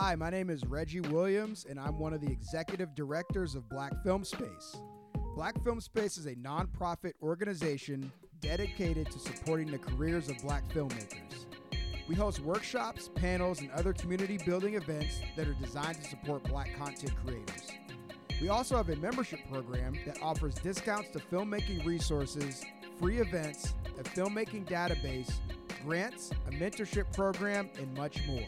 Hi, my name is Reggie Williams, and I'm one of the executive directors of Black Film Space. Black Film Space is a nonprofit organization dedicated to supporting the careers of black filmmakers. We host workshops, panels, and other community building events that are designed to support black content creators. We also have a membership program that offers discounts to filmmaking resources, free events, a filmmaking database, grants, a mentorship program, and much more.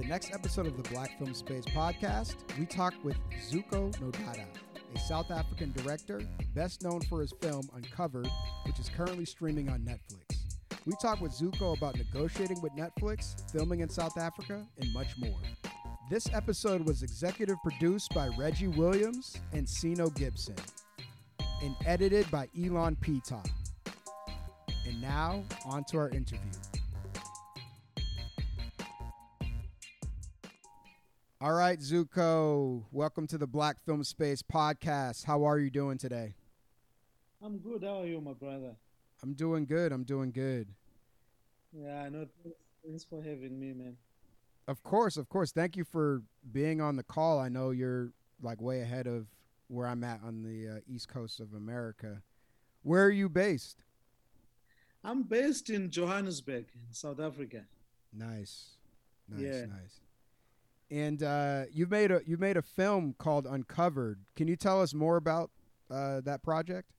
The next episode of the Black Film Space podcast, we talk with Zuko Nodada, a South African director best known for his film Uncovered, which is currently streaming on Netflix. We talk with Zuko about negotiating with Netflix, filming in South Africa, and much more. This episode was executive produced by Reggie Williams and Sino Gibson and edited by Elon Pita. And now, on to our interview. All right, Zuko, welcome to the Black Film Space podcast. How are you doing today? I'm good. How are you, my brother? I'm doing good. I'm doing good. Yeah, no, thanks for having me, man. Of course, of course. Thank you for being on the call. I know you're like way ahead of where I'm at on the uh, East Coast of America. Where are you based? I'm based in Johannesburg, in South Africa. Nice, nice, Yeah. nice. And uh, you've made a you've made a film called Uncovered. Can you tell us more about uh, that project?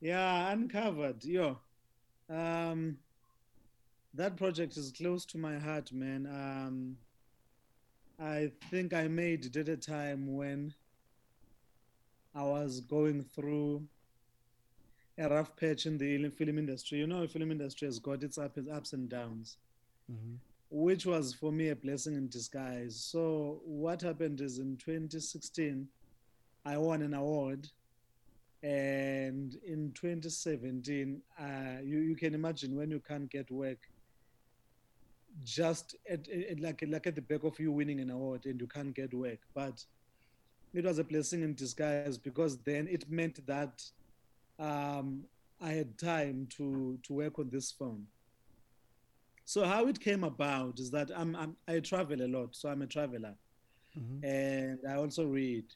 Yeah, uncovered. Yo, um, that project is close to my heart, man. Um, I think I made it at a time when I was going through a rough patch in the film industry. You know, the film industry has got its up- ups and downs. Mm-hmm. Which was for me a blessing in disguise. So what happened is in 2016, I won an award, and in 2017, uh, you you can imagine when you can't get work, just at, at like like at the back of you winning an award and you can't get work, but it was a blessing in disguise because then it meant that um, I had time to to work on this film. So how it came about is that I'm, I'm I travel a lot, so I'm a traveler, Mm-hmm. and I also read.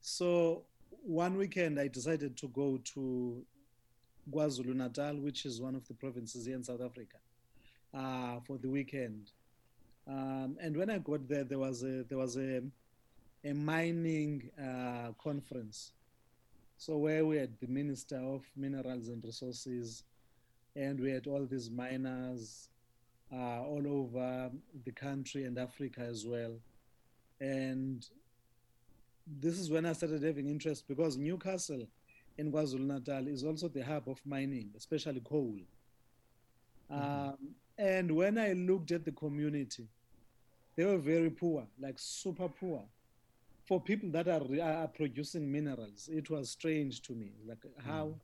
So one weekend I decided to go to KwaZulu Natal, which is one of the provinces here in South Africa, uh, for the weekend. Um, and when I got there, there was a there was a a mining uh, conference. So where we had the Minister of Minerals and Resources, and we had all these miners uh, all over the country and Africa as well. And this is when I started having interest because Newcastle in KwaZulu Natal is also the hub of mining, especially coal. Um, and when I looked at the community, they were very poor, like super poor. For people that are, are producing minerals, it was strange to me. Like how,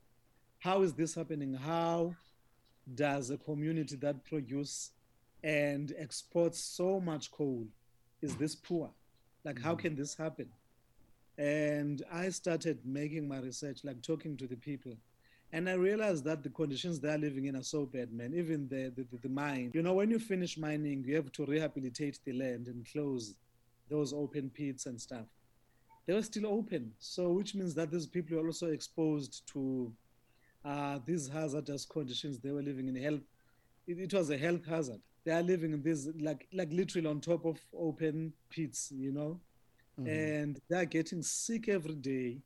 how is this happening? How does a community that produce and exports so much coal is this poor? Like how Mhm. can this happen? And I started making my research, like talking to the people. And I realized that the conditions they're living in are so bad, man. Even the, the, the, the mine. You know, when you finish mining, you have to rehabilitate the land and close those open pits and stuff. They were still open. So, which means that these people are also exposed to uh, these hazardous conditions they were living in. Health, it, it was a health hazard. They are living in this, like, like literally on top of open pits, you know? Mm-hmm. and they're getting sick every day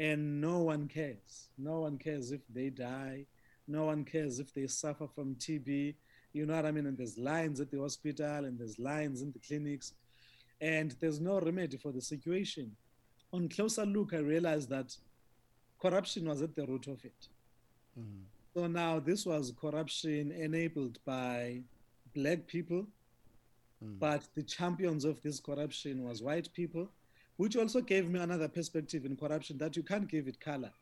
and no one cares no one cares if they die no one cares if they suffer from tb you know what i mean and there's lines at the hospital and there's lines in the clinics and there's no remedy for the situation on closer look i realized that corruption was at the root of it So now this was corruption enabled by black people Mm. but the champions of this corruption was white people which also gave me another perspective in corruption that you can't give it color.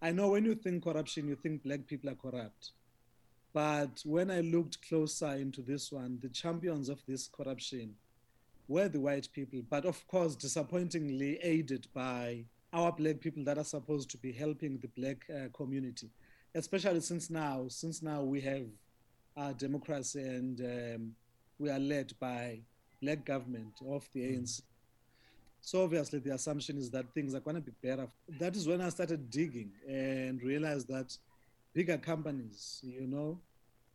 I know when you think corruption you think black people are corrupt. But when i looked closer into this one the champions of this corruption were the white people but of course disappointingly aided by our black people that are supposed to be helping the black uh, community especially since now since now we have uh, democracy and um, we are led by black government of the ANC. So obviously the assumption is that things are going to be better. That is when I started digging and realized that bigger companies, you know,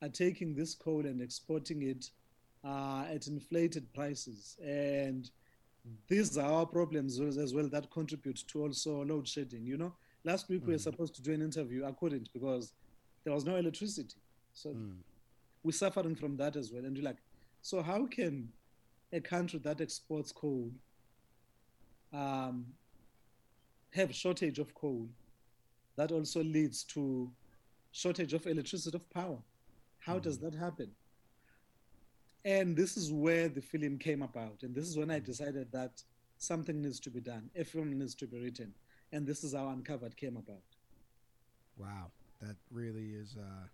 are taking this coal and exporting it uh, at inflated prices. And these are our problems as well that contribute to also load shedding. You know, last week mm. we were supposed to do an interview. I couldn't because there was no electricity. So mm. we're suffering from that as well. And you're like, so how can a country that exports coal um, have shortage of coal that also leads to shortage of electricity of power how mm. does that happen and this is where the film came about and this is when i decided that something needs to be done a film needs to be written and this is how uncovered came about wow that really is uh,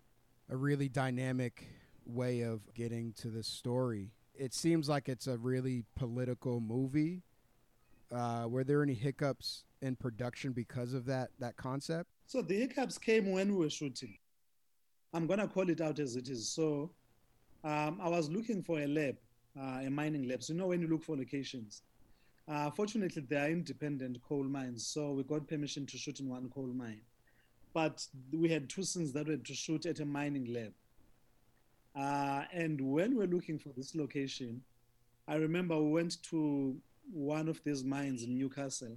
a really dynamic way of getting to this story it seems like it's a really political movie. Uh, were there any hiccups in production because of that that concept? So the hiccups came when we were shooting. I'm gonna call it out as it is. So um, I was looking for a lab, uh, a mining lab. So you know when you look for locations. Uh, fortunately, they are independent coal mines, so we got permission to shoot in one coal mine. But we had two scenes that were to shoot at a mining lab. Uh, and when we're looking for this location, I remember we went to one of these mines in Newcastle,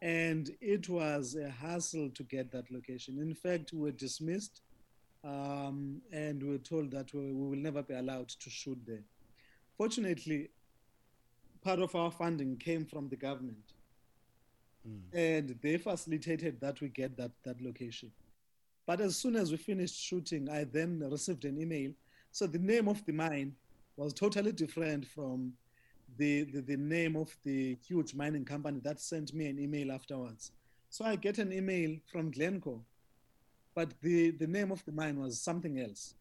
and it was a hassle to get that location. In fact, we were dismissed, um, and we were told that we, we will never be allowed to shoot there. Fortunately, part of our funding came from the government, mm. and they facilitated that we get that, that location. But as soon as we finished shooting, I then received an email so the name of the mine was totally different from the, the, the, name of the huge mining company that sent me an email afterwards. So I get an email from Glencore, but the, the name of the mine was something else.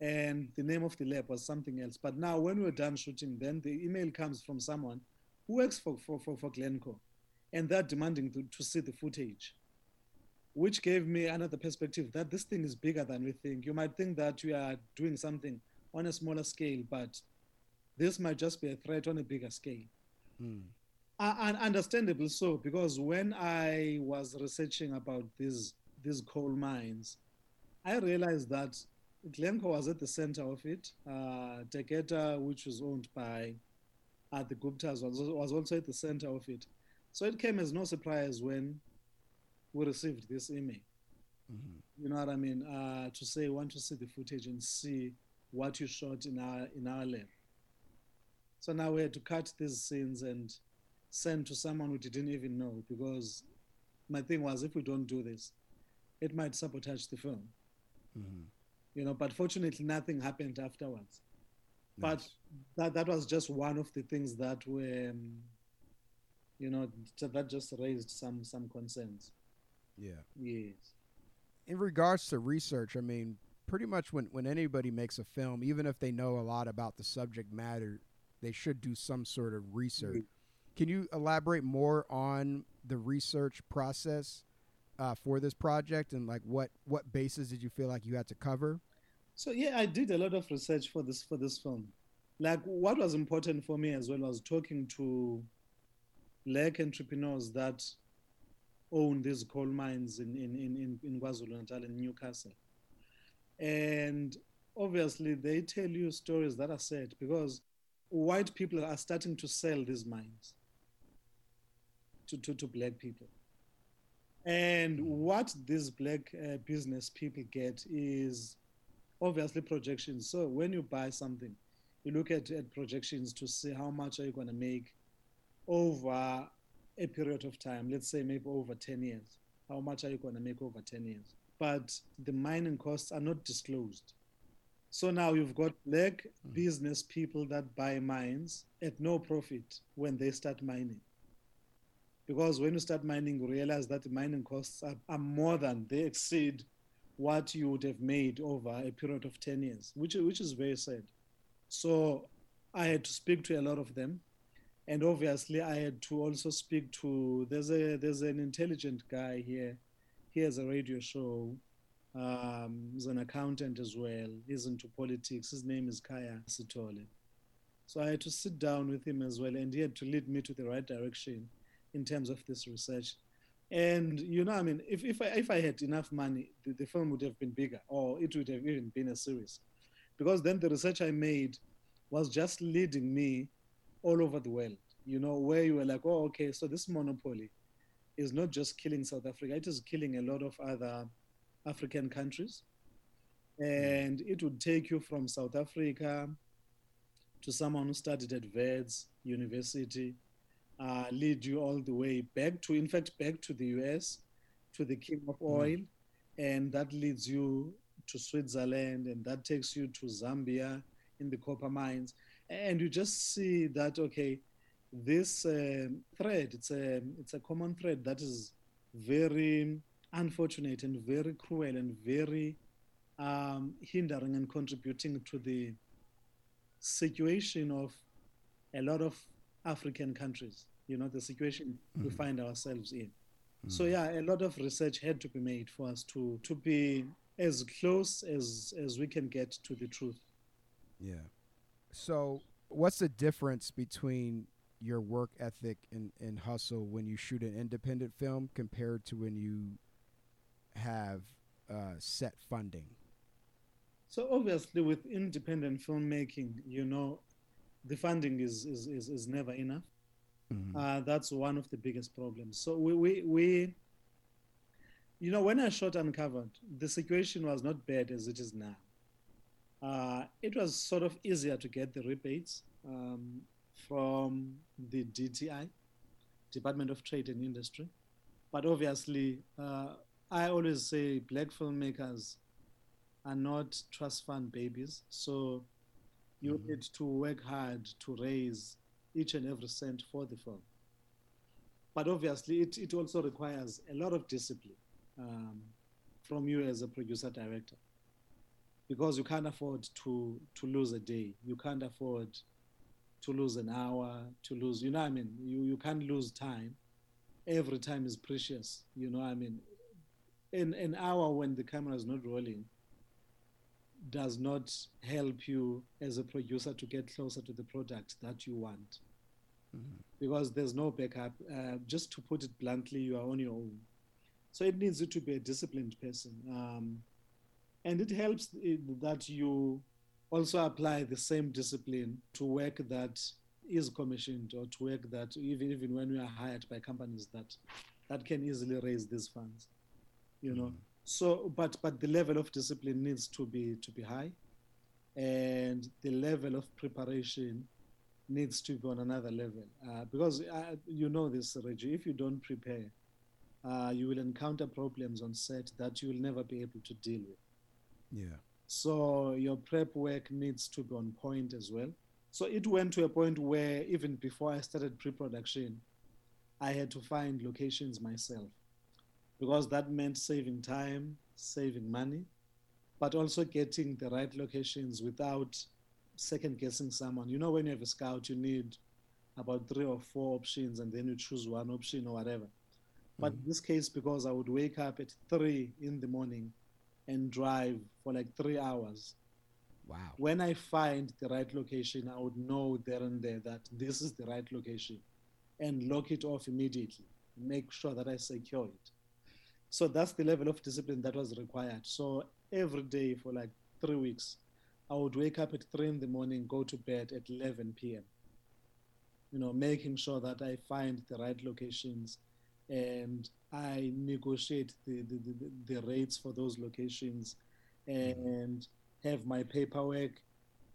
And the name of the lab was something else. But now when we're done shooting, then the email comes from someone who works for, for, for, for Glencore. And they're demanding to, to see the footage which gave me another perspective that this thing is bigger than we think. You might think that we are doing something on a smaller scale, but this might just be a threat on a bigger scale. Mm. Uh, and understandable so, because when I was researching about these these coal mines, I realized that Glencore was at the center of it. Uh, which was owned by uh, the Guptas, was, was also at the center of it. So it came as no surprise when we received this email. Mm-hmm. You know what I mean? Uh, to say, want to see the footage and see what you shot in our in our lab. So now we had to cut these scenes and send to someone who didn't even know because my thing was if we don't do this, it might sabotage the film. Mm-hmm. You know, but fortunately nothing happened afterwards. Nice. But that that was just one of the things that were, um, you know, that just raised some some concerns. Yeah. Yes. In regards to research, I mean, pretty much when, when anybody makes a film, even if they know a lot about the subject matter, they should do some sort of research. Mm-hmm. Can you elaborate more on the research process uh, for this project and like what what bases did you feel like you had to cover? So yeah, I did a lot of research for this for this film. Like what was important for me as well was talking to black entrepreneurs that own these coal mines in, in, in, in KwaZulu-Natal and Newcastle. And obviously they tell you stories that are sad because white people are starting to sell these mines to, to, to black people. And what these black uh, business people get is obviously projections. So when you buy something, you look at, at projections to see how much are you going to make over a period of time, let's say maybe over 10 years. How much are you going to make over 10 years? But the mining costs are not disclosed. So now you've got black mm. business people that buy mines at no profit when they start mining. Because when you start mining, you realize that the mining costs are, are more than they exceed what you would have made over a period of 10 years, which, which is very sad. So I had to speak to a lot of them and obviously I had to also speak to there's a there's an intelligent guy here. He has a radio show Um, he's an accountant as well. He's into politics. His name is Khaya Sithole. So I had to sit down with him as well, and he had to lead me to the right direction in terms of this research. And you know, I mean, if if I, if I had enough money, the, the film would have been bigger, or it would have even been a series, because then the research I made was just leading me all over the world. You know, where you were like, oh, okay, so this monopoly is not just killing South Africa; it is killing a lot of other African countries, mm. and it would take you from South Africa to someone who studied at Wits University, uh, lead you all the way back to, in fact, back to the US, to the King of Oil, mm. and that leads you to Switzerland, and that takes you to Zambia in the copper mines, and you just see that okay, this uh, thread it's a it's a common thread that is very unfortunate and very cruel and very um, hindering and contributing to the situation of a lot of African countries, you know, the situation mm-hmm. we find ourselves in. Mm-hmm. So yeah, a lot of research had to be made for us to to be as close as as we can get to the truth. Yeah. So what's the difference between your work ethic and, and hustle when you shoot an independent film compared to when you have uh, set funding? So obviously, with independent filmmaking, you know, the funding is is is, is never enough. Mm-hmm. Uh, that's one of the biggest problems. So we, we we you know when I shot Uncovered, the situation was not bad as it is now. Uh, it was sort of easier to get the rebates um, from the DTI, Department of Trade and Industry, but obviously, uh, I always say black filmmakers are not trust fund babies. So you mm-hmm. need to work hard to raise each and every cent for the film. But obviously, it, it also requires a lot of discipline um, from you as a producer director because you can't afford to, to lose a day. You can't afford to lose an hour, to lose, you know I mean? You, you can't lose time. Every time is precious, you know I mean? In an hour when the camera is not rolling, does not help you as a producer to get closer to the product that you want. Mm-hmm. Because there's no backup. Uh, just to put it bluntly, you are on your own. So it needs you to be a disciplined person. Um, and it helps that you also apply the same discipline to work that is commissioned or to work that even, even when we are hired by companies that that can easily raise these funds you know mm. So, but but the level of discipline needs to be to be high, and the level of preparation needs to be on another level. Uh, because uh, you know this, Reggie, if you don't prepare, uh, you will encounter problems on set that you will never be able to deal with. Yeah. So your prep work needs to be on point as well. So it went to a point where even before I started pre-production, I had to find locations myself because that meant saving time, saving money, but also getting the right locations without second guessing someone. You know, when you have a scout, you need about three or four options and then you choose one option or whatever. But mm-hmm. in this case, because I would wake up at three in the morning and drive for like three hours. Wow. When I find the right location, I would know there and there that this is the right location and lock it off immediately. Make sure that I secure it. So that's the level of discipline that was required. So every day for like three weeks, I would wake up at three in the morning, go to bed at 11 p.m. You know, making sure that I find the right locations and I negotiate the, the, the, the rates for those locations mm-hmm. and have my paperwork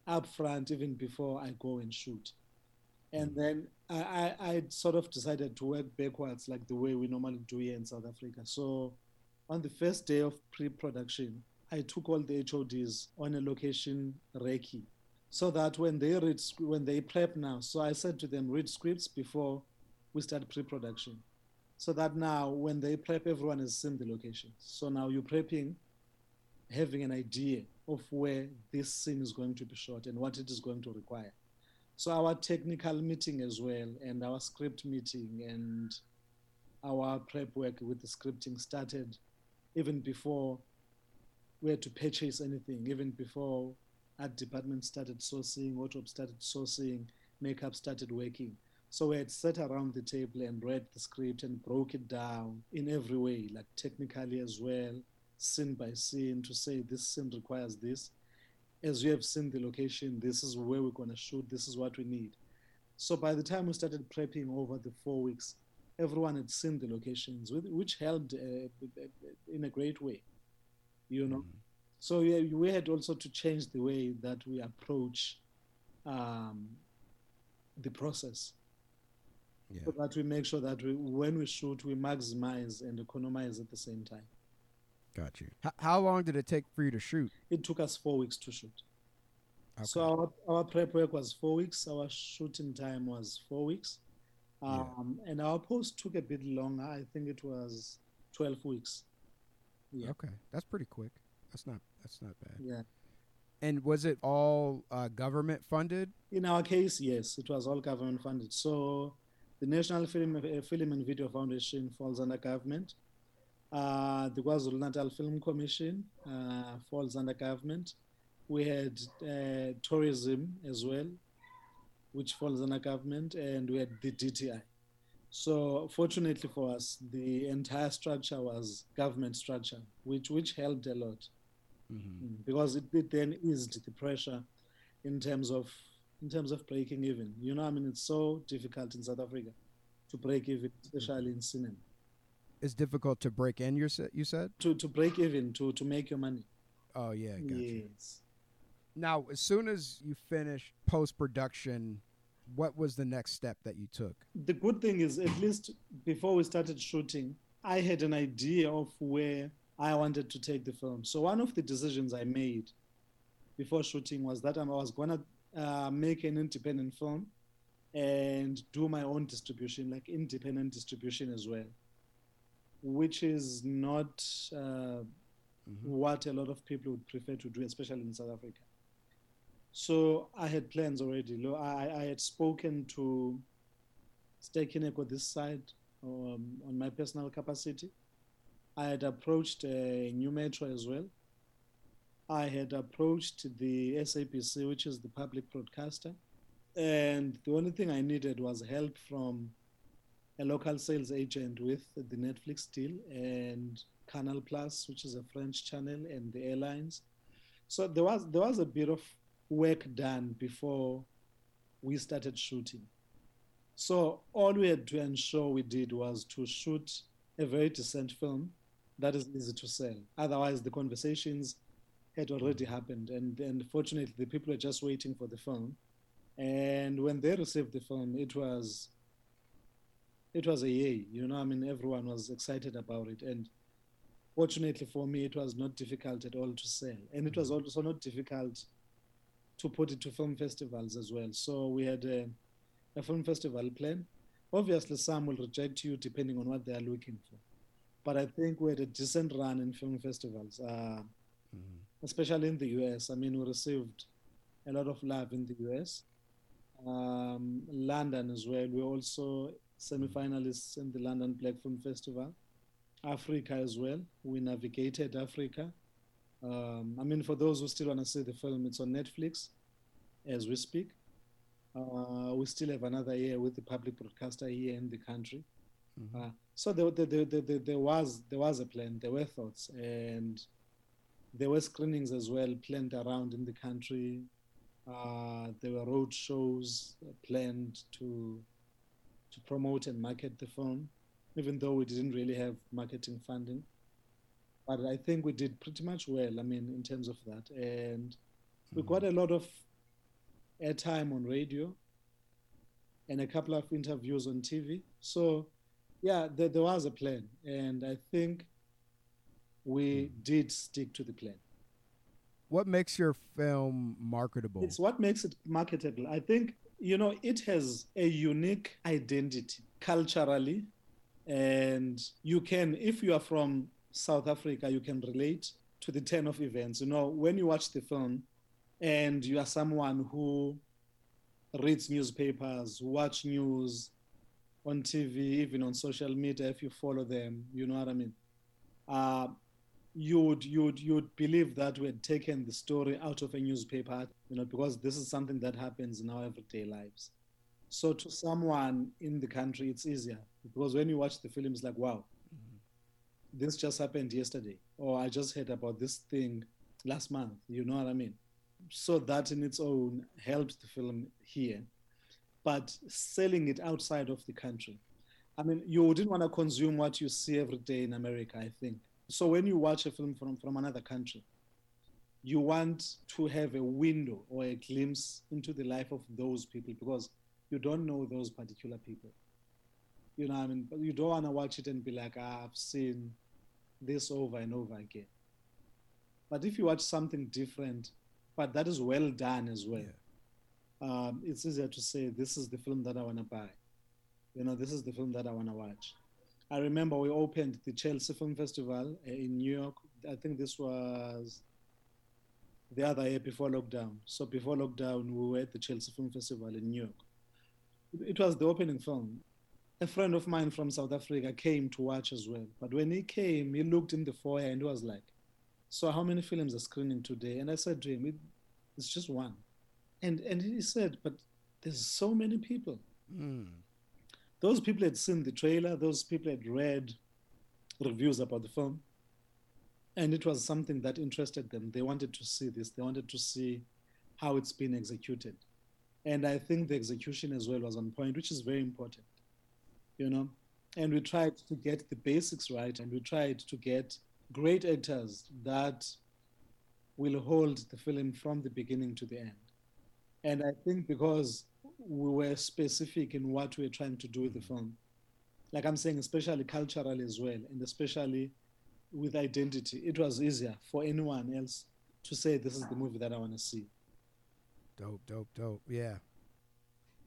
up front even before I go and shoot. And then I, I, I sort of decided to work backwards like the way we normally do here in South Africa. So on the first day of pre-production, I took all the HODs on a location recce so that when they read, when they prep now, so I said to them, read scripts before we start pre-production. So that now when they prep, everyone has seen the location. So now you're prepping, having an idea of where this scene is going to be shot and what it is going to require. So our technical meeting as well, and our script meeting, and our prep work with the scripting started even before we had to purchase anything, even before art department started sourcing, wardrobe started sourcing, makeup started working. So we had sat around the table and read the script and broke it down in every way, like technically as well, scene by scene, to say this scene requires this. As you have seen the location, this is where we're going to shoot, this is what we need. So by the time we started prepping over the four weeks, everyone had seen the locations, which helped uh, in a great way, you know. Mm-hmm. So yeah, we had also to change the way that we approach um, the process. Yeah. So that we make sure that we, when we shoot, we maximize and economize at the same time. Got you. H- how long did it take for you to shoot? It took us four weeks to shoot. Okay. So our, our prep work was four weeks. Our shooting time was four weeks. Um, yeah. And our post took a bit longer. I think it was 12 weeks. Yeah. Okay. That's pretty quick. That's not, that's not bad. Yeah. And was it all uh, government funded? In our case, yes, it was all government funded. So the National Film, uh, Film and Video Foundation falls under government. Uh, the KwaZulu Natal Film Commission uh, falls under government. We had uh, tourism as well, which falls under government, and we had the DTI. So fortunately for us, the entire structure was government structure, which which helped a lot mm-hmm. Mm, because it, it, then eased the pressure in terms of in terms of breaking even. You know, I mean, it's so difficult in South Africa to break even, especially in cinema. It's difficult to break in. You said you said to to break even to to make your money. Oh yeah, yes. Now, as soon as you finished post production, what was the next step that you took? The good thing is, at least before we started shooting, I had an idea of where I wanted to take the film. So one of the decisions I made before shooting was that I was gonna uh, make an independent film and do my own distribution, like independent distribution as well, which is not uh, mm-hmm. what a lot of people would prefer to do, especially in South Africa. So I had plans already. I, I had spoken to Ster-Kinekor this side um, on my personal capacity. I had approached uh, Nu Metro as well. I had approached the SABC, which is the public broadcaster. And the only thing I needed was help from a local sales agent with the Netflix deal and Canal Plus, which is a French channel, and the airlines. So there was there was a bit of work done before we started shooting. So all we had to ensure we did was to shoot a very decent film that is easy to sell. Otherwise, the conversations had already happened, and, and fortunately, the people are just waiting for the film. And when they received the film, it was it was a yay. You know, I mean, everyone was excited about it, and fortunately for me, it was not difficult at all to sell, and it was also not difficult to put it to film festivals as well. So we had a, a film festival plan. Obviously, some will reject you depending on what they are looking for. But I think we had a decent run in film festivals, uh, mm-hmm. especially in the US. I mean, we received a lot of love in the US. Um, London as well. We're also semi-finalists in the London Black Film Festival. Africa as well. We navigated Africa. Um, I mean, for those who still want to see the film, it's on Netflix as we speak. Uh, we still have another year with the public broadcaster here in the country. Mm-hmm. Uh, so there, there, there, there, was there was a plan. There were thoughts, and there were screenings as well planned around in the country. Uh, there were road shows planned to to promote and market the film, even though we didn't really have marketing funding but I think we did pretty much well. I mean, in terms of that, and mm-hmm. we got a lot of airtime on radio and a couple of interviews on TV. So, yeah, there, there was a plan, and I think we mm-hmm. did stick to the plan. What makes your film marketable? It's what makes it marketable. I think you know it has a unique identity culturally, and you can, if you are from South Africa, you can relate to the turn of events. You know, when you watch the film and you are someone who reads newspapers, watch news on TV, even on social media, if you follow them, you know what I mean? Uh, you would you would you would believe that we had taken the story out of a newspaper, you know, because this is something that happens in our everyday lives. So to someone in the country, it's easier because when you watch the film, it's like, wow, mm-hmm. this just happened yesterday, or I just heard about this thing last month. You know what I mean? So that in its own helps the film here, but selling it outside of the country. I mean, you wouldn't want to consume what you see every day in America, I think so when you watch a film from, from another country, you want to have a window or a glimpse into the life of those people because you don't know those particular people. You know, I mean, but you don't want to watch it and be like, ah, I've seen this over and over again. But if you watch something different, but that is well done as well, yeah. um, it's easier to say, this is the film that I want to buy. You know, this is the film that I want to watch. I remember we opened the Chelsea Film Festival uh, in New York. I think this was the other year before lockdown. So before lockdown, we were at the Chelsea Film Festival in New York. It was the opening film. A friend of mine from South Africa came to watch as well. But when he came, he looked in the foyer and was like, "So how many films are screening today?" And I said to him, "It's just one." And and he said, "But there's so many people." Mm those people had seen the trailer, those people had read reviews about the film, and it was something that interested them. They wanted to see this, they wanted to see how it's been executed. And I think the execution as well was on point, which is very important, you know. And we tried to get the basics right, and we tried to get great actors that will hold the film from the beginning to the end. And I think because we were specific in what we were trying to do with the film. Like I'm saying, especially culturally as well, and especially with identity, it was easier for anyone else to say, This is the movie that I want to see. Dope, dope, dope. Yeah.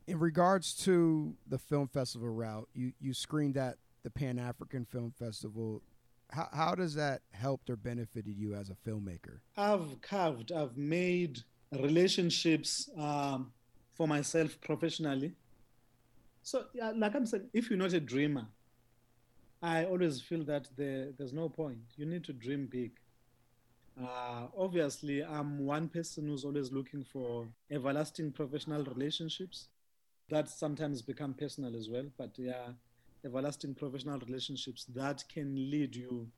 In regards to the film festival route, you, you screened at the Pan African Film Festival. How, how does that help or benefited you as a filmmaker? I've carved, I've made relationships um, for myself professionally. So, yeah, like I'm saying, if you're not a dreamer, I always feel that there, there's no point. You need to dream big. Uh, obviously, I'm one person who's always looking for everlasting professional relationships that sometimes become personal as well. But yeah, everlasting professional relationships that can lead you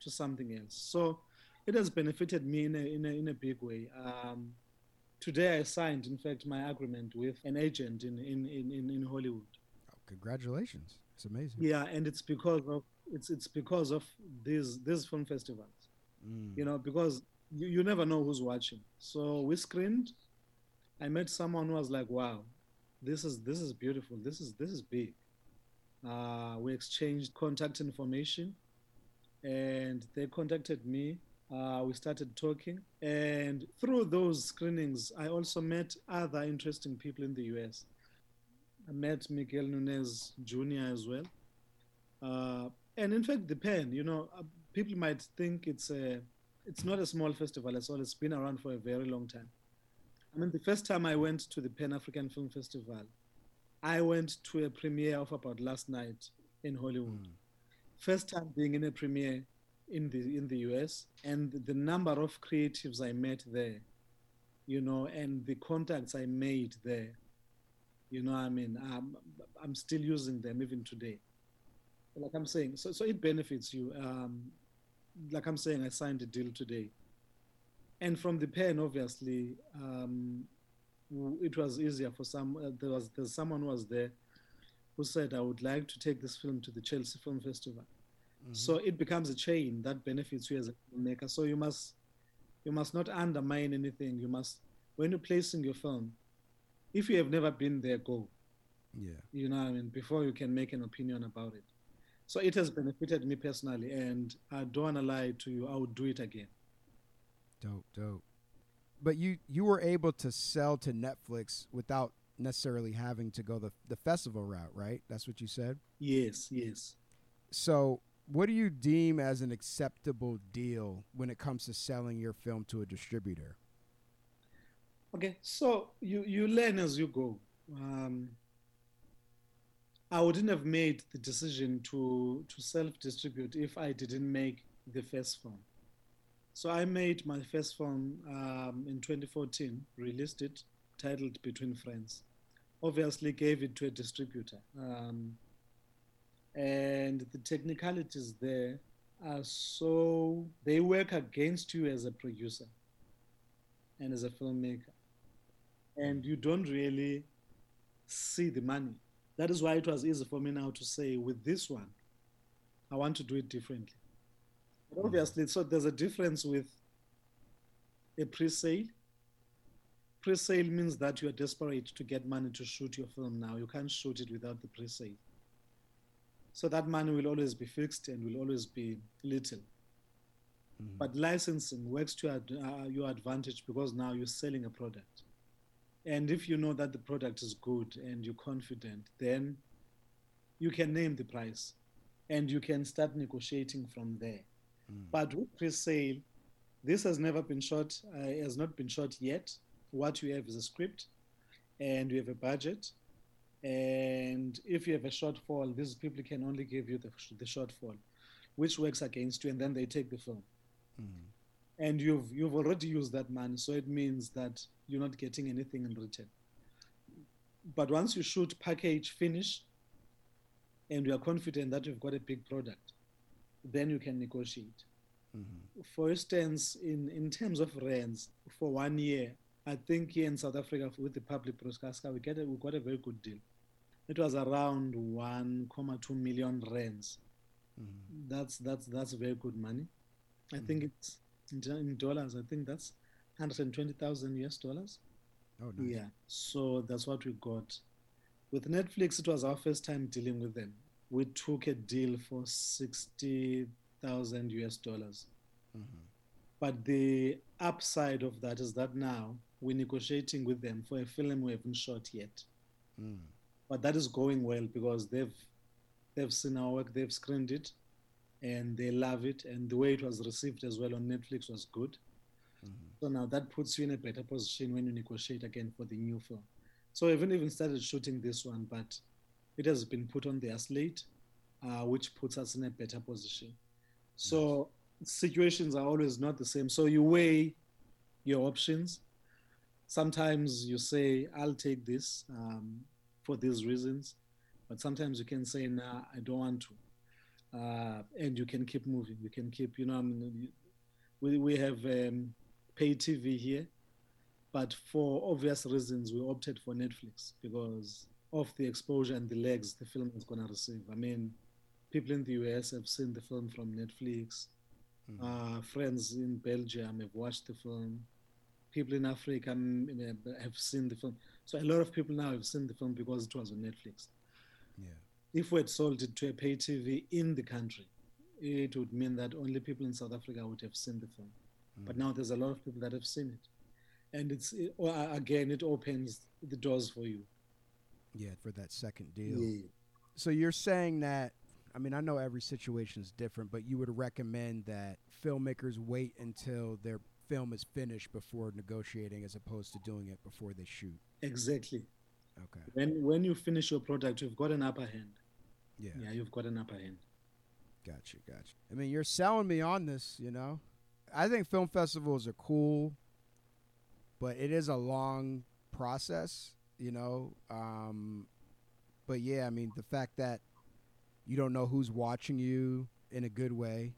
to something else. So it has benefited me in a, in a, in a big way. Um, today I signed, in fact, my agreement with an agent in, in, in, in Hollywood. Oh, congratulations. It's amazing. Yeah, and it's because of it's it's because of these these film festivals. Mm. You know, because you, you never know who's watching. So we screened. I met someone who was like, "Wow, this is this is beautiful. This is this is big." Uh, we exchanged contact information, and they contacted me uh, we started talking. And through those screenings, I also met other interesting people in the US. I met Miguel Nunez Jr. as well. Uh, and in fact, the Pan, you know, uh, people might think it's a, it's not a small festival at all. It's been around for a very long time. I mean, the first time I went to the Pan African Film Festival, I went to a premiere of about last night in Hollywood. Mm. First time being in a premiere in the in the US and the number of creatives I met there, you know, and the contacts I made there, you know, I mean, I'm, I'm still using them even today. Like I'm saying, so so it benefits you. Um, like I'm saying, I signed a deal today, and from the Pan, obviously, um, it was easier for some. Uh, there was there's someone was there who said I would like to take this film to the Chelsea Film Festival Mm-hmm. So it becomes a chain that benefits you as a filmmaker. So you must you must not undermine anything. You must when you're placing your film, if you have never been there, go. Yeah. You know I mean? Before you can make an opinion about it. So it has benefited me personally and I don't wanna lie to you, I would do it again. Dope, dope. But you you were able to sell to Netflix without necessarily having to go the the festival route, right? That's what you said? Yes, yes. So what do you deem as an acceptable deal when it comes to selling your film to a distributor? Okay, so you you learn as you go. Um, I wouldn't have made the decision to to self distribute if I didn't make the first film. So I made my first film um, in 2014, released it, titled Between Friends. Obviously, gave it to a distributor. Um, and the technicalities there are so, they work against you as a producer and as a filmmaker. And you don't really see the money. That is why it was easy for me now to say, with this one, I want to do it differently. But mm. obviously, so there's a difference with a pre-sale. Pre-sale means that you are desperate to get money to shoot your film now. You can't shoot it without the pre-sale. So that money will always be fixed and will always be little. Mm-hmm. But licensing works to ad- uh, your advantage because now you're selling a product. And if you know that the product is good and you're confident, then you can name the price and you can start negotiating from there. Mm. But with pre-sale, this has never been shot, uh, has not been shot yet. What you have is a script, and you have a budget. And if you have a shortfall, these people can only give you the, the shortfall, which works against you, and then they take the film. Mm. And you've you've already used that money, so it means that you're not getting anything in return. But once you shoot package finish, and you are confident that you've got a big product, then you can negotiate. Mm-hmm. For instance, in, in terms of rents, for one year, I think here in South Africa with the public broadcaster, we get a, we got a very good deal. It was around 1.2 million rands. Mm-hmm. That's that's that's very good money. I mm-hmm. think it's in, in, dollars. I think that's 120,000 US dollars. Oh, nice. Yeah. So that's what we got. With Netflix, it was our first time dealing with them. We took a deal for 60,000 US dollars. Mm-hmm. But the upside of that is that now we're negotiating with them for a film we haven't shot yet. Mm. But that is going well because they've they've seen our work, they've screened it, and they love it. And the way it was received as well on Netflix was good. Mm-hmm. So now that puts you in a better position when you negotiate again for the new film. So I haven't even started shooting this one, but it has been put on their slate, uh, which puts us in a better position. So nice. situations are always not the same. So you weigh your options. Sometimes you say, I'll take this um, for these reasons. But sometimes you can say, nah, I don't want to. Uh, and you can keep moving. You can keep, you know, I mean, we, we have um, pay TV here but for obvious reasons, we opted for Netflix because of the exposure and the legs the film is going to receive. I mean, people in the US have seen the film from Netflix. Mm-hmm. Uh, friends in Belgium have watched the film. People in Africa have seen the film. So a lot of people now have seen the film because it was on Netflix. Yeah. If we had sold it to a pay TV in the country, it would mean that only people in South Africa would have seen the film. Mm-hmm. But now there's a lot of people that have seen it and it's it, again it opens the doors for you yeah for that second deal yeah. so you're saying that i mean i know every situation is different but you would recommend that filmmakers wait until their film is finished before negotiating as opposed to doing it before they shoot. Exactly. Okay. When when you finish your product you've got an upper hand. Yeah. Yeah you've got an upper hand. Gotcha gotcha. I mean you're selling me on this you know? I think film festivals are cool but it is a long process, you know. Um, but yeah, I mean, the fact that you don't know who's watching you in a good way,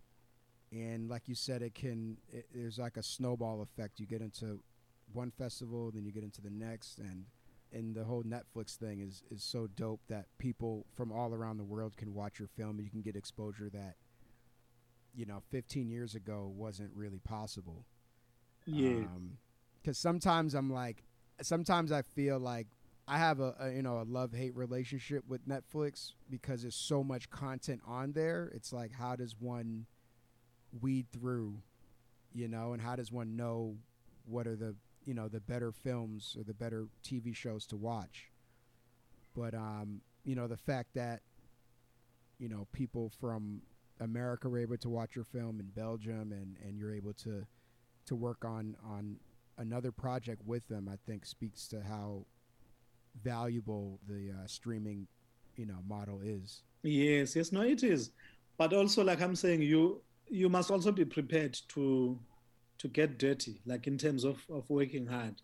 and like you said, it can. It, there's like a snowball effect. You get into one festival, then you get into the next, and and the whole Netflix thing is is so dope that people from all around the world can watch your film, and you can get exposure that you know 15 years ago wasn't really possible. Yeah. Um, because sometimes I'm like, sometimes I feel like I have a, a you know a love hate relationship with Netflix because there's so much content on there. It's like how does one weed through, you know, and how does one know what are the you know the better films or the better TV shows to watch? But um, you know the fact that you know people from America were able to watch your film in Belgium and and you're able to to work on on another project with them, I think speaks to how valuable the uh, streaming, you know, model is. Yes, yes, no, it is. But also, like I'm saying, you you must also be prepared to to get dirty, like in terms of, of working hard.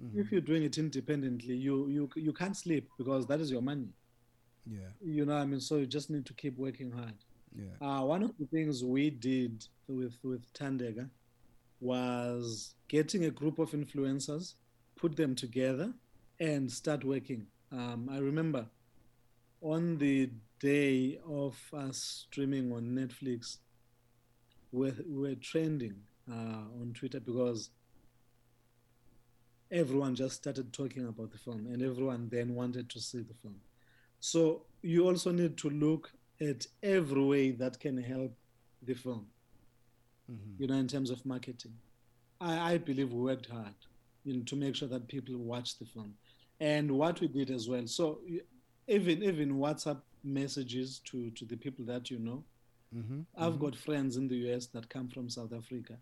Mhm. If you're doing it independently, you, you you can't sleep because that is your money. Yeah. You know, what I mean, so you just need to keep working hard. Yeah. Uh, one of the things we did with with Tandega was getting a group of influencers, put them together, and start working. Um, I remember on the day of us streaming on Netflix, we're, we're trending uh, on Twitter because everyone just started talking about the film and everyone then wanted to see the film. So you also need to look at every way that can help the film, Mhm. you know, in terms of marketing. I, I believe we worked hard you know, to make sure that people watch the film. And what we did as well. So even even WhatsApp messages to, to the people that you know. Mhm. I've Mhm. got friends in the US that come from South Africa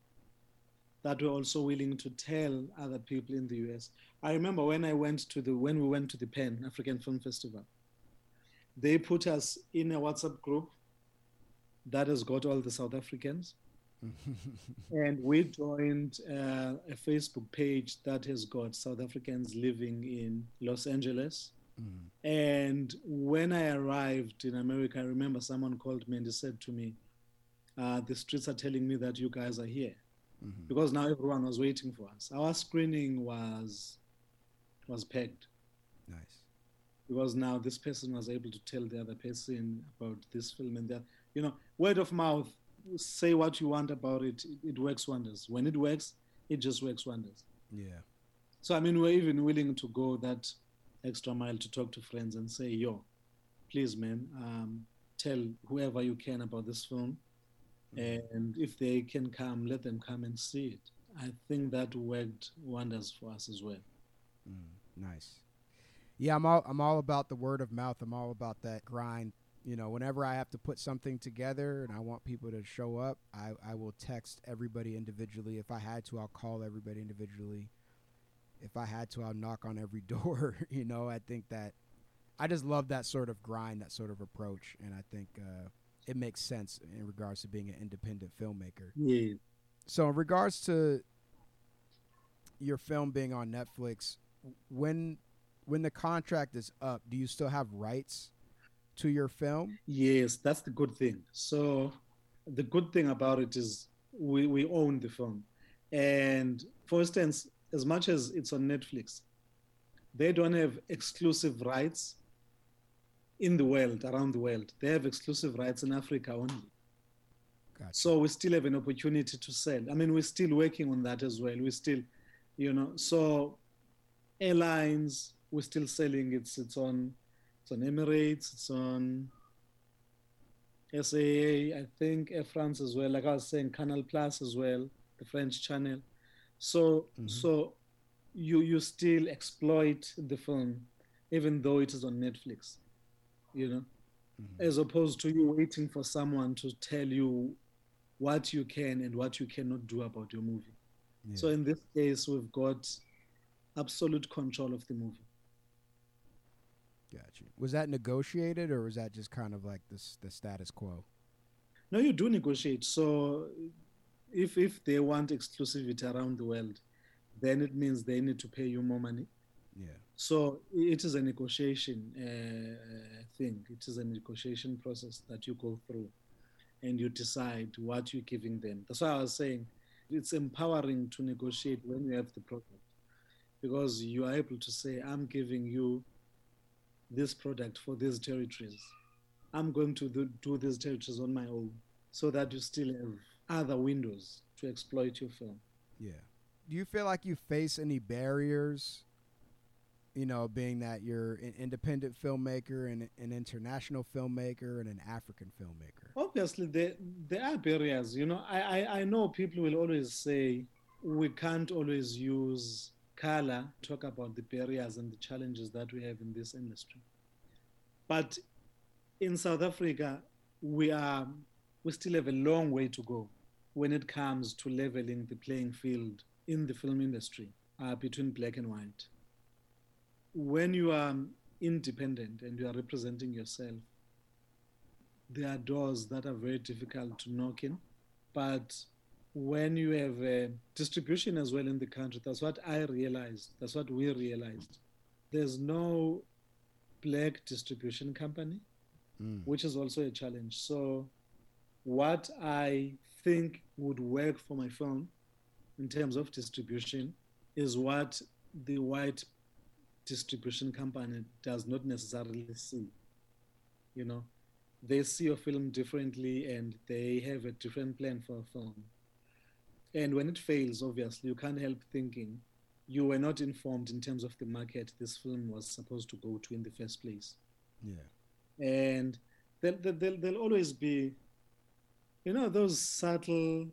that were also willing to tell other people in the US. I remember when I went to the when we went to the Pan African Film Festival, they put us in a WhatsApp group that has got all the South Africans, and we joined uh, a Facebook page that has got South Africans living in Los Angeles. Mhm. And when I arrived in America, I remember someone called me and he said to me, uh, The streets are telling me that you guys are here. Mhm. Because now everyone was waiting for us. Our screening was was pegged Nice. because now this person was able to tell the other person about this film and that you know word of mouth say what you want about it it, it works wonders when it works it just works wonders Yeah. so i mean we're even willing to go that extra mile to talk to friends and say yo please man um, tell whoever you can about this film and if they can come let them come and see it i think that worked wonders for us as well Mm, nice. Yeah, I'm all I'm all about the word of mouth. I'm all about that grind. You know, whenever I have to put something together and I want people to show up, I, I will text everybody individually. If I had to, I'll call everybody individually. If I had to, I'll knock on every door. you know, I think that I just love that sort of grind, that sort of approach, and I think uh, it makes sense in regards to being an independent filmmaker. yeah So, in regards to your film being on Netflix, when when the contract is up, do you still have rights to your film? Yes, that's the good thing. So the good thing about it is we, we own the film. And for instance, as much as it's on Netflix, they don't have exclusive rights in the world, around the world. They have exclusive rights in Africa only. Gotcha. So we still have an opportunity to sell. I mean, we're still working on that as well. We're still, you know, so airlines, we're still selling. It's it's on it's on Emirates, it's on SAA, I think Air France as well. Like I was saying, Canal Plus as well, the French channel. So Mhm. so you you still exploit the film, even though it is on Netflix. You know Mhm. as opposed to you waiting for someone to tell you what you can and what you cannot do about your movie. Yeah. So in this case, we've got absolute control of the movie. Got you. Was that negotiated, or was that just kind of like this the status quo? No, you do negotiate. So if if they want exclusivity around the world, then it means they need to pay you more money. Yeah. So it is a negotiation uh, thing. It is a negotiation process that you go through, and you decide what you're giving them. That's why I was saying it's empowering to negotiate when you have the product, because you are able to say, "I'm giving you this product for these territories. I'm going to do, do these territories on my own, so that you still have other windows to exploit your film." Yeah. Do you feel like you face any barriers? You know, being that you're an independent filmmaker and an international filmmaker and an African filmmaker. obviously there there are barriers you know I, I i know people will always say we can't always use color to talk about the barriers and the challenges that we have in this industry but in south africa we are we still have a long way to go when it comes to leveling the playing field in the film industry uh, between black and white when you are independent and you are representing yourself there are doors that are very difficult to knock in, but when you have uh, distribution as well in the country, that's what I realized. That's what we realized. There's no black distribution company, mm. which is also a challenge. So, what I think would work for my film in terms of distribution is what the white distribution company does not necessarily see. You know, they see a film differently and they have a different plan for a film. And when it fails, obviously, you can't help thinking you were not informed in terms of the market this film was supposed to go to in the first place. Yeah. And there, there, there'll always be, you know, those subtle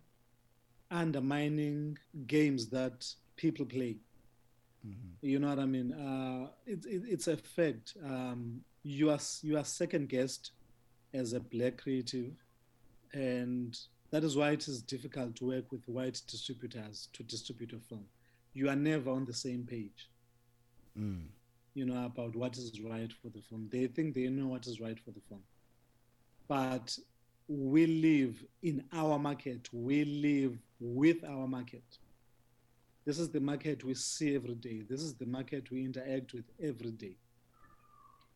undermining games that people play. Mm-hmm. You know what I mean? Uh, it, it, it's a fact. Um, you are you are second guessed as a black creative, and that is why it is difficult to work with white distributors to distribute a film. You are never on the same page. Mm. You know about what is right for the film. They think they know what is right for the film, but we live in our market. We live with our market. This is the market we see every day. This is the market we interact with every day.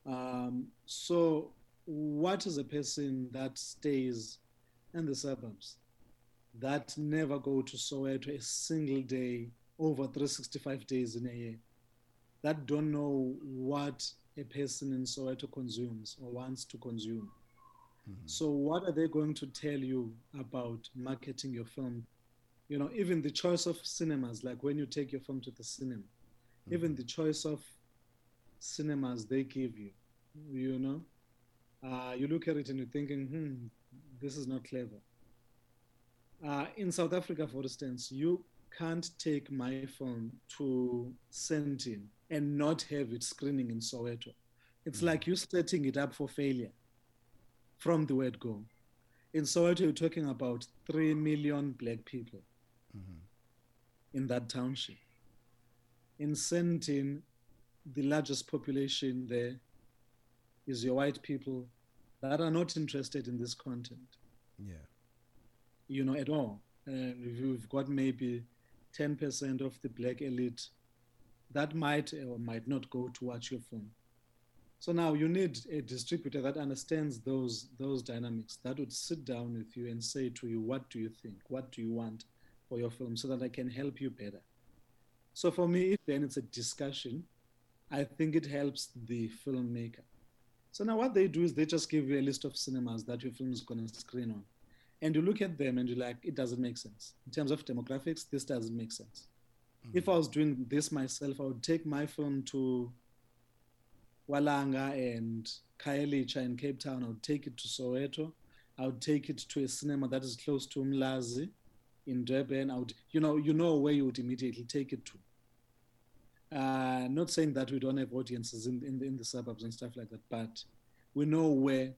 Um, so, what is a person that stays in the suburbs, that never go to Soweto a single day over 365 days in a year, that don't know what a person in Soweto consumes or wants to consume? Mm-hmm. So, what are they going to tell you about marketing your film you know, even the choice of cinemas, like when you take your film to the cinema, mm-hmm. even the choice of cinemas they give you, you know, uh, you look at it and you're thinking, hmm, this is not clever. Uh, in South Africa, for instance, you can't take my film to Sandton and not have it screening in Soweto. It's mm-hmm. like you're setting it up for failure from the word go. In Soweto, you're talking about 3 million black people mm-hmm. in that township. In Sandton, the largest population there is your white people that are not interested in this content. Yeah. You know, at all. And if you've got maybe 10% of the black elite, that might or might not go to watch your film. So now you need a distributor that understands those those dynamics, that would sit down with you and say to you, what do you think? What do you want? for your film so that I can help you better. So for me, then it's a discussion. I think it helps the filmmaker. So now what they do is they just give you a list of cinemas that your film is going to screen on. And you look at them and you're like, it doesn't make sense. In terms of demographics, this doesn't make sense. Mm-hmm. If I was doing this myself, I would take my film to Walanga and Khayelitsha in Cape Town. I would take it to Soweto. I would take it to a cinema that is close to Umlazi in Durban, I would, you know, you know where you would immediately take it to. Uh, not saying that we don't have audiences in, in, in the suburbs and stuff like that, but we know where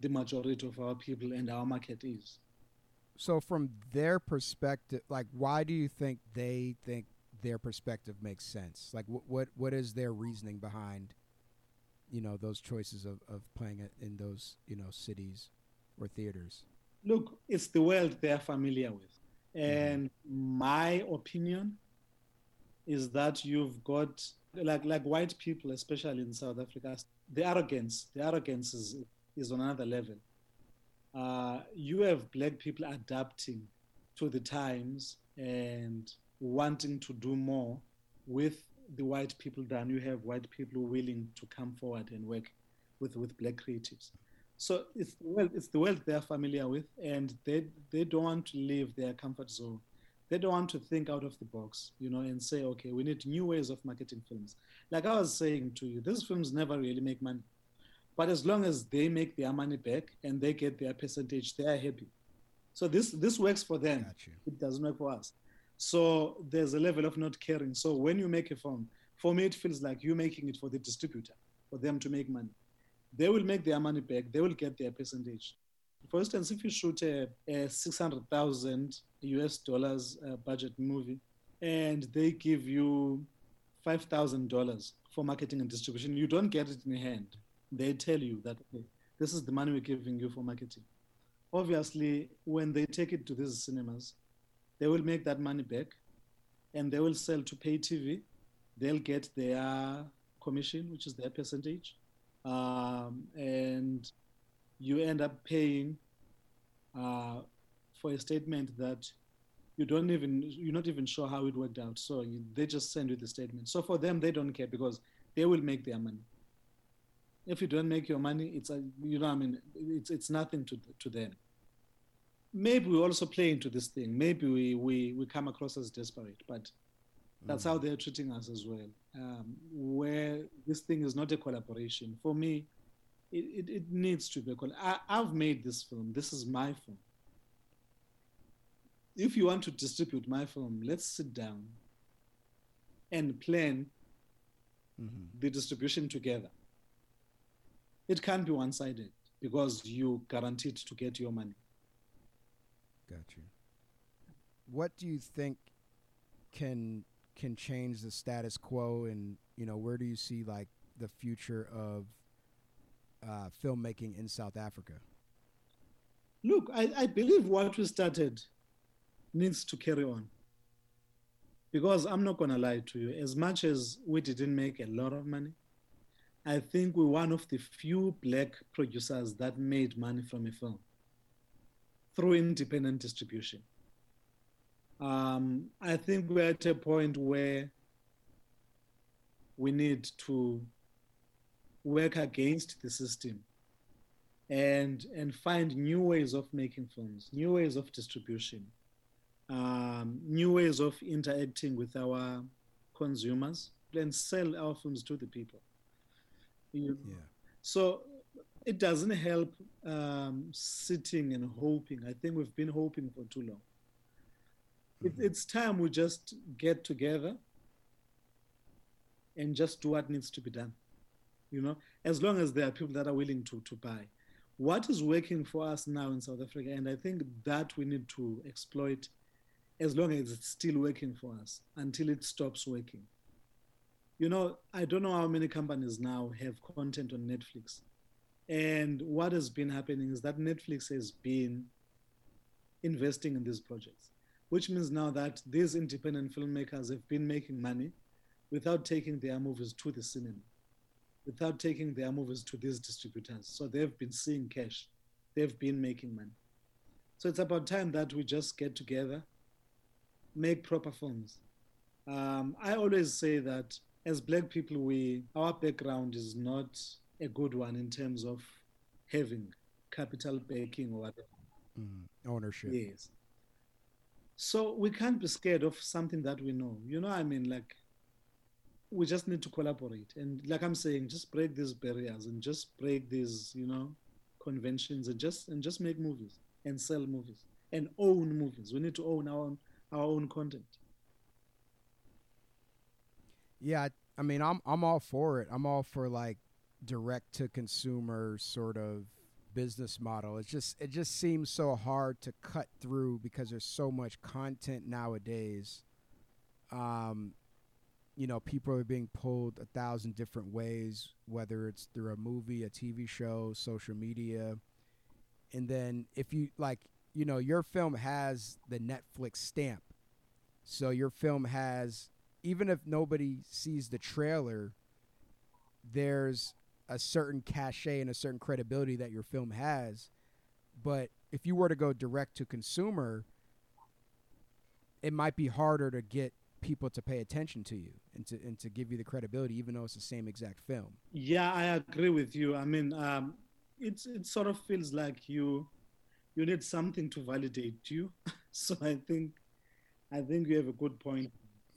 the majority of our people and our market is. So, from their perspective, like, why do you think they think their perspective makes sense? Like, what what, what is their reasoning behind, you know, those choices of, of playing it in those, you know, cities or theaters? Look, it's the world they're familiar with. Mm-hmm. And my opinion is that you've got like like white people, especially in South Africa, the arrogance, the arrogance is is on another level. Uh, you have black people adapting to the times and wanting to do more with the white people than you have white people willing to come forward and work with, with black creatives. So it's well, it's the world they're familiar with, and they they don't want to leave their comfort zone. They don't want to think out of the box, you know, and say, okay, we need new ways of marketing films. Like I was saying to you, these films never really make money, but as long as they make their money back and they get their percentage, they are happy. So this this works for them. It doesn't work for us. So there's a level of not caring. So when you make a film, for me, it feels like you're making it for the distributor, for them to make money they will make their money back. They will get their percentage. For instance, if you shoot a, a 600,000 US dollars uh, budget movie and they give you $5,000 for marketing and distribution, you don't get it in hand. They tell you that this is the money we're giving you for marketing. Obviously, when they take it to these cinemas, They will make that money back and they will sell to pay TV. They'll get their commission, which is their percentage. Um, and you end up paying uh, for a statement that you don't even you're not even sure how it worked out. So you, they just send you the statement. So for them they don't care because they will make their money. If you don't make your money it's a, you know i mean? It's it's nothing to to them maybe we also play into this thing maybe we we, we come across as desperate but that's mm. how they're treating us as well um, where this thing is not a collaboration for me it, it, it needs to be a coll- I, i've made this film this is my film if you want to distribute my film, let's sit down and plan mm-hmm. the distribution together. It can't be one sided because you guaranteed to get your money. Got you. What do you think can can change the status quo and you know where do you see like the future of uh, filmmaking in South Africa? Look, I, I believe what we started needs to carry on. Because I'm not going to lie to you, as much as we didn't make a lot of money, I think we're one of the few black producers that made money from a film through independent distribution. Um, I think we're at a point where we need to work against the system and and find new ways of making films, new ways of distribution, um, new ways of interacting with our consumers and sell our films to the people. You, yeah. So it doesn't help um, sitting and hoping. I think we've been hoping for too long. Mm-hmm. It, it's time we just get together and just do what needs to be done. You know, as long as there are people that are willing to, to buy. What is working for us now in South Africa, and I think that we need to exploit as long as it's still working for us until it stops working. You know, I don't know how many companies now have content on Netflix. And what has been happening is that Netflix has been investing in these projects, which means now that these independent filmmakers have been making money without taking their movies to the cinema, without taking their movies to these distributors. So they've been seeing cash, they've been making money. So it's about time that we just get together make proper films. Um, I always say that as black people, we our background is not a good one in terms of having capital backing or whatever. Mm, ownership. Yes. So we can't be scared of something that we know. You know, I mean, like we just need to collaborate and like i'm saying just break these barriers and just break these you know conventions and just and just make movies and sell movies and own movies we need to own our own our own content. Yeah, I mean, I'm I'm all for it. I'm all for like direct to consumer sort of business model. It's just it just seems so hard to cut through because there's so much content nowadays. Um, you know, people are being pulled a thousand different ways, whether it's through a movie, a TV show, social media. And then if you like you know, your film has the Netflix stamp. So your film has, even if nobody sees the trailer, there's a certain cachet and a certain credibility that your film has. But if you were to go direct to consumer, it might be harder to get people to pay attention to you and to and to give you the credibility, even though it's the same exact film. Yeah, I agree with you. I mean, um, it's it sort of feels like you you need something to validate you. so I think I think you have a good point.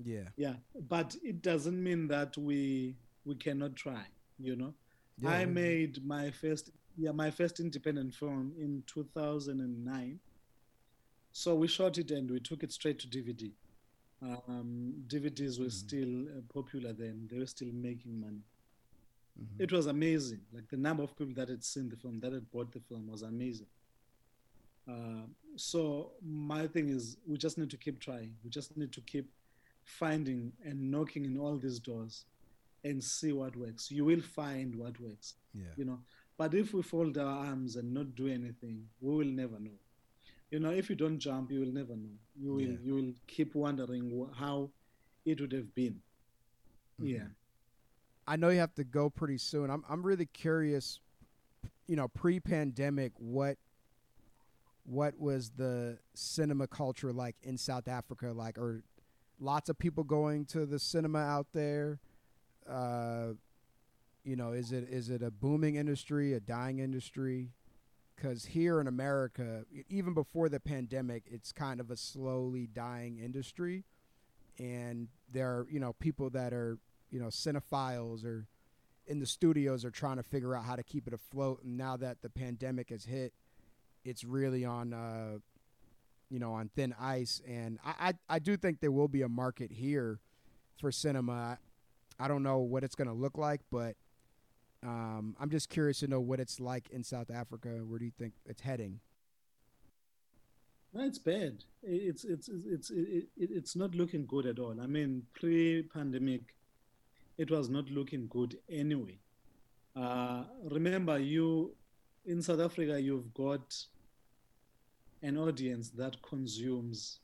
Yeah. Yeah. But it doesn't mean that we we cannot try, you know. Yeah. I made my first yeah, my first independent film in 2009. So we shot it and we took it straight to DVD. Um, DVDs were mm-hmm. still uh, popular then; they were still making money. Mm-hmm. It was amazing. Like the number of people that had seen the film, that had bought the film, was amazing. Uh, so my thing is, we just need to keep trying. We just need to keep finding and knocking in all these doors, and see what works. You will find what works. Yeah. You know. But if we fold our arms and not do anything, we will never know. you know, if you don't jump, you will never know. You will Yeah. you will keep wondering how it would have been. Mhm. Yeah. I know you have to go pretty soon. I'm I'm really curious, you know, pre-pandemic, what what was the cinema culture like in South Africa? Like, are lots of people going to the cinema out there? Uh, you know, is it is it a booming industry, a dying industry? Because here in America, even before the pandemic, it's kind of a slowly dying industry, and there are you know people that are you know cinephiles or in the studios are trying to figure out how to keep it afloat. And now that the pandemic has hit it's really on uh you know on thin ice. And i i, I do think there will be a market here for cinema i don't know what it's going to look like but um i'm just curious to know what it's like in south africa where do you think it's heading No, it's bad. It's it's it's it's it, it, it's not looking good at all. I mean, pre-pandemic, it was not looking good anyway. Uh, remember, you in South Africa, you've got an audience that consumes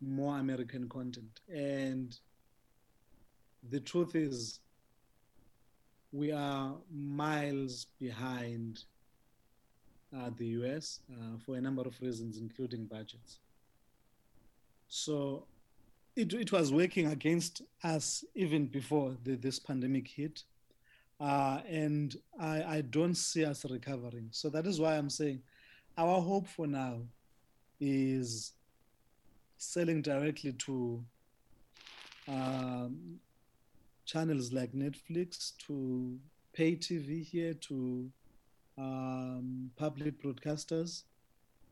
more American content, and the truth is, we are miles behind uh, the US uh, for a number of reasons, including budgets. So it, it was working against us even before the, this pandemic hit. Uh, and I, I don't see us recovering. So that is why I'm saying our hope for now is selling directly to um, channels like Netflix, to pay TV here, to um, public broadcasters.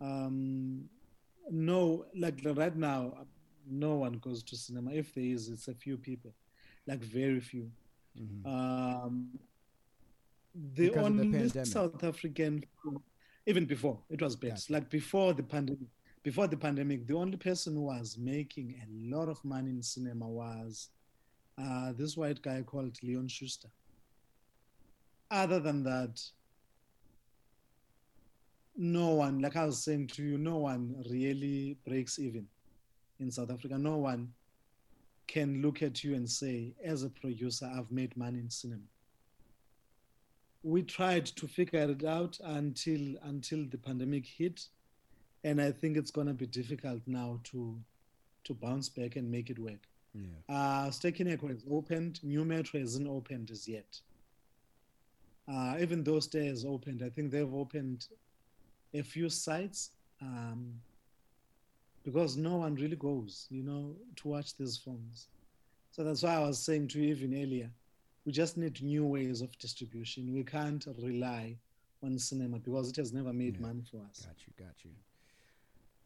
Um, no, like right now, no one goes to cinema. If there is, it's a few people, like very few. mm-hmm. Um, the Because the only pandemic. South African, even before it was bad, like before the pandemic. Before the pandemic, the only person who was making a lot of money in cinema was uh, this white guy called Leon Schuster. Other than that, no one, like I was saying to you, no one really breaks even in South Africa. No one can look at you and say, as a producer, I've made money in cinema. We tried to figure it out until until the pandemic hit, and I think it's going to be difficult now to to bounce back and make it work. Yeah Uh, Ster-Kinekor has opened. Nu Metro hasn't opened as yet. Uh, even though Stay has opened, I think they've opened a few sites um, because no one really goes, you know, to watch these films. So that's why I was saying to you even earlier, we just need new ways of distribution. We can't rely on cinema because it has never made Yeah. money for us. Got you, got you.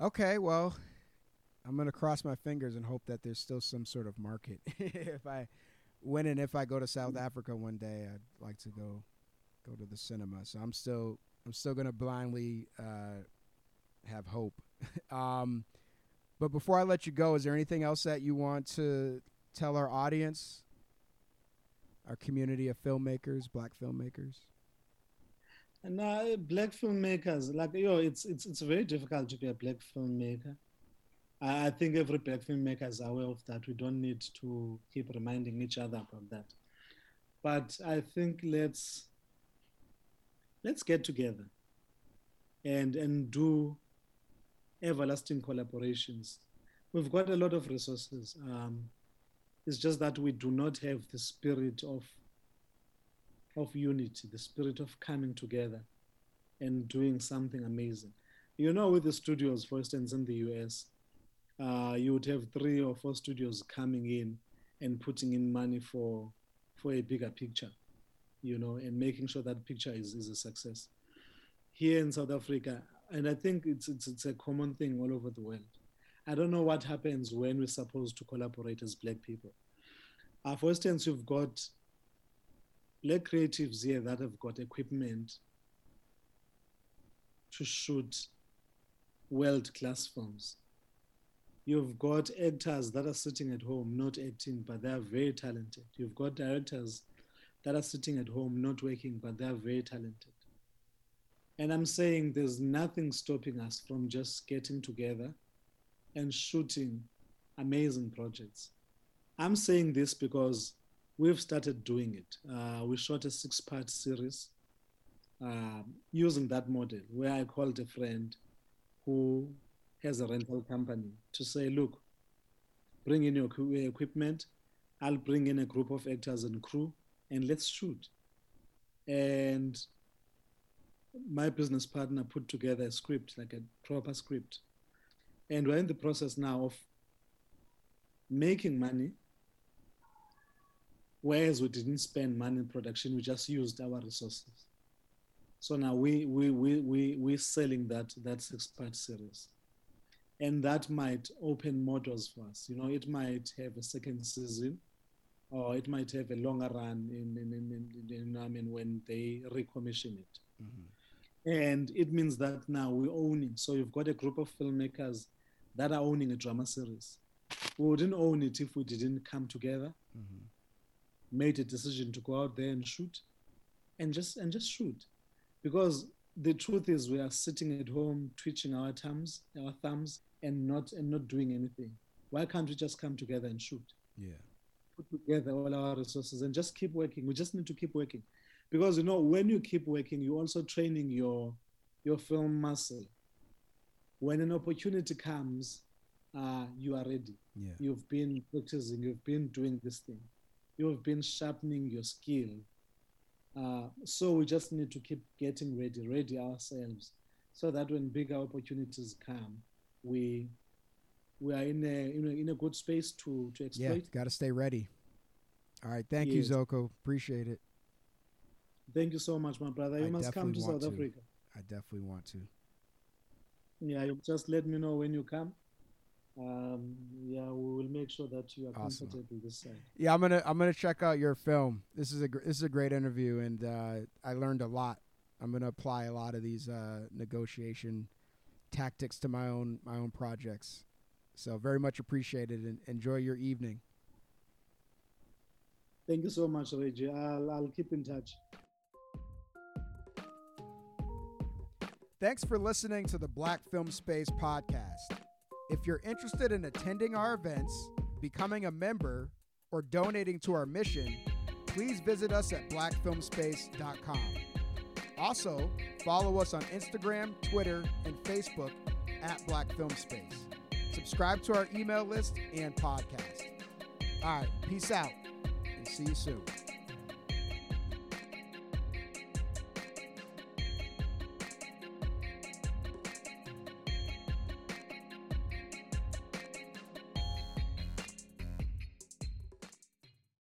Okay, well, I'm gonna cross my fingers and hope that there's still some sort of market. if I when and if I go to South Africa one day, I'd like to go go to the cinema. So I'm still I'm still gonna blindly uh, have hope. um, but before I let you go, is there anything else that you want to tell our audience, our community of filmmakers, black filmmakers? And uh, black filmmakers, like you know, it's it's it's very difficult to be a black filmmaker. I think every black filmmaker is aware of that. We don't need to keep reminding each other about that. But I think let's let's get together and and do everlasting collaborations. We've got a lot of resources. Um, it's just that we do not have the spirit of of unity, the spirit of coming together and doing something amazing. You know, with the studios, for instance, in the US, uh, you would have three or four studios coming in and putting in money for for a bigger picture, you know, and making sure that picture is, is a success. Here in South Africa, and I think it's, it's it's a common thing all over the world. I don't know what happens when we're supposed to collaborate as black people. Uh, for instance, you've got black creatives here that have got equipment to shoot world class films. You've got actors that are sitting at home not acting, but they are very talented. You've got directors that are sitting at home not working, but they are very talented. And I'm saying there's nothing stopping us from just getting together and shooting amazing projects. I'm saying this because we've started doing it. Uh, we shot a six part series uh, using that model where I called a friend who has a rental company to say, look, bring in your equipment, I'll bring in a group of actors and crew, and let's shoot. And my business partner put together a script, like a proper script. And we're in the process now of making money. Whereas we didn't spend money in production, we just used our resources. So now we we we we we're selling that that six part series, and that might open more doors for us. You know, it might have a second season, or it might have a longer run in in, in, in, I mean when they recommission it. Mm-hmm. And it means that now we own it. So you've got a group of filmmakers that are owning a drama series. We wouldn't own it if we didn't come together, mm-hmm. made a decision to go out there and shoot, and just and just shoot because the truth is we are sitting at home twitching our thumbs our thumbs and not and not doing anything. Why can't we just come together and shoot? Yeah. Put together all our resources and just keep working. We just need to keep working. Because you know when you keep working you're also training your your film muscle. When an opportunity comes uh, you are ready. Yeah. you've been practicing you've been doing this thing. You've been sharpening your skill uh, so we just need to keep getting ready, ready ourselves, so that when bigger opportunities come, we we are in a in a, in a good space to to exploit. Yeah, got to stay ready. All right, thank yes. you, Zuko. Appreciate it. Thank you so much, my brother. You I must come to South to. Africa. I definitely want to. Yeah, you just let me know when you come um, yeah, we will make sure that you are awesome. comfortable this side. Yeah, I'm gonna I'm gonna check out your film. This is a this is a great interview, and uh, I learned a lot. I'm gonna apply a lot of these uh, negotiation tactics to my own my own projects. So very much appreciated, and enjoy your evening. Thank you so much, Reggie. I'll I'll keep in touch. Thanks for listening to the Black Film Space podcast. If you're interested in attending our events, becoming a member, or donating to our mission, please visit us at blackfilmspace.com. Also, follow us on Instagram, Twitter, and Facebook at Black Film Space. Subscribe to our email list and podcast. All right, peace out, and see you soon.